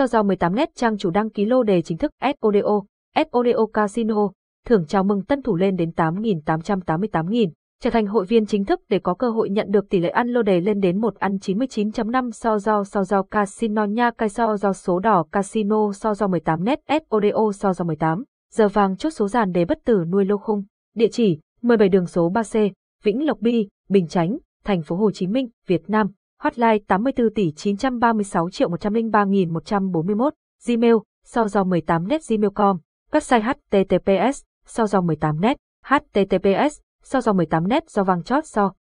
So giao 18 nét trang chủ đăng ký lô đề chính thức SODO, SODO Casino, thưởng chào mừng tân thủ lên đến 8.888.000, trở thành hội viên chính thức để có cơ hội nhận được tỷ lệ ăn lô đề lên đến 1 ăn 99.5 so do so do Casino nha cai so do số đỏ Casino so do 18 net SODO so do 18, giờ vàng chốt số dàn đề bất tử nuôi lô khung, địa chỉ 17 đường số 3C, Vĩnh Lộc Bi, Bình Chánh, thành phố Hồ Chí Minh, Việt Nam, hotline 84 tỷ 936 triệu 103.141, Gmail, so do 18 net gmail.com, website https, so do 18 net, https, so do 18 net do vang chót so,